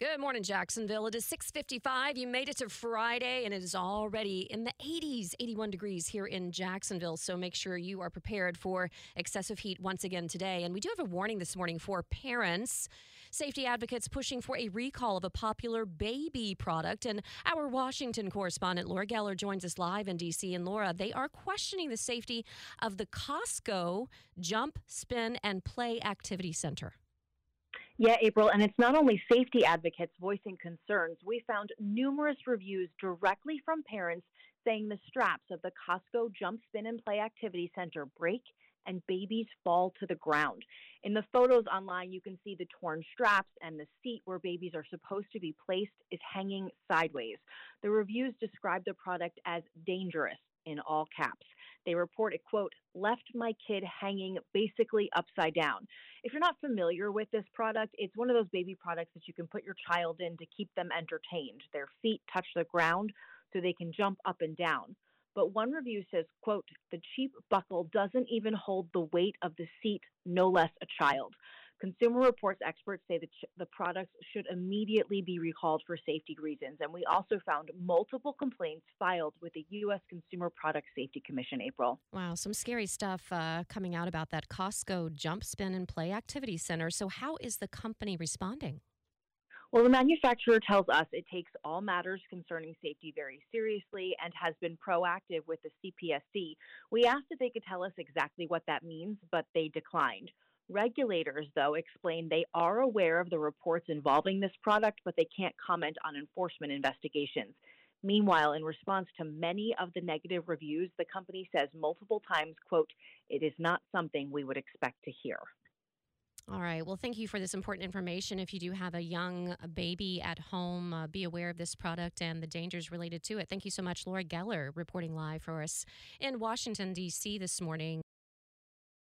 Good morning, Jacksonville. It is 6:55. You made it to Friday and it is already in the 80s, 81 degrees here in Jacksonville. So make sure you are prepared for excessive heat once again today. And we do have a warning this morning for parents. Safety advocates pushing for a recall of a popular baby product. And our Washington correspondent Laura Geller joins us live in DC. And Laura, they are questioning the safety of the Cosco Jump, Spin and Play Activity Center. Yeah, April, and it's not only safety advocates voicing concerns. We found numerous reviews directly from parents saying the straps of the Cosco Jump Spin and Play Activity Center break and babies fall to the ground. In the photos online, you can see the torn straps and the seat where babies are supposed to be placed is hanging sideways. The reviews describe the product as dangerous in all caps. They report it, quote, left my kid hanging basically upside down. If you're not familiar with this product, it's one of those baby products that you can put your child in to keep them entertained. Their feet touch the ground so they can jump up and down. But one review says, quote, the cheap buckle doesn't even hold the weight of the seat, no less a child. Consumer Reports experts say that the products should immediately be recalled for safety reasons. And we also found multiple complaints filed with the U.S. Consumer Product Safety Commission, April. Wow, some scary stuff uh, coming out about that Cosco Jump, Spin, and Play Activity Center. So, how is the company responding? Well, the manufacturer tells us it takes all matters concerning safety very seriously and has been proactive with the CPSC. We asked if they could tell us exactly what that means, but they declined. Regulators, though, explain they are aware of the reports involving this product, but they can't comment on enforcement investigations. Meanwhile, in response to many of the negative reviews, the company says multiple times, quote, it is not something we would expect to hear. All right. Well, thank you for this important information. If you do have a young baby at home, uh, be aware of this product and the dangers related to it. Thank you so much, Laura Geller, reporting live for us in Washington, D.C. this morning.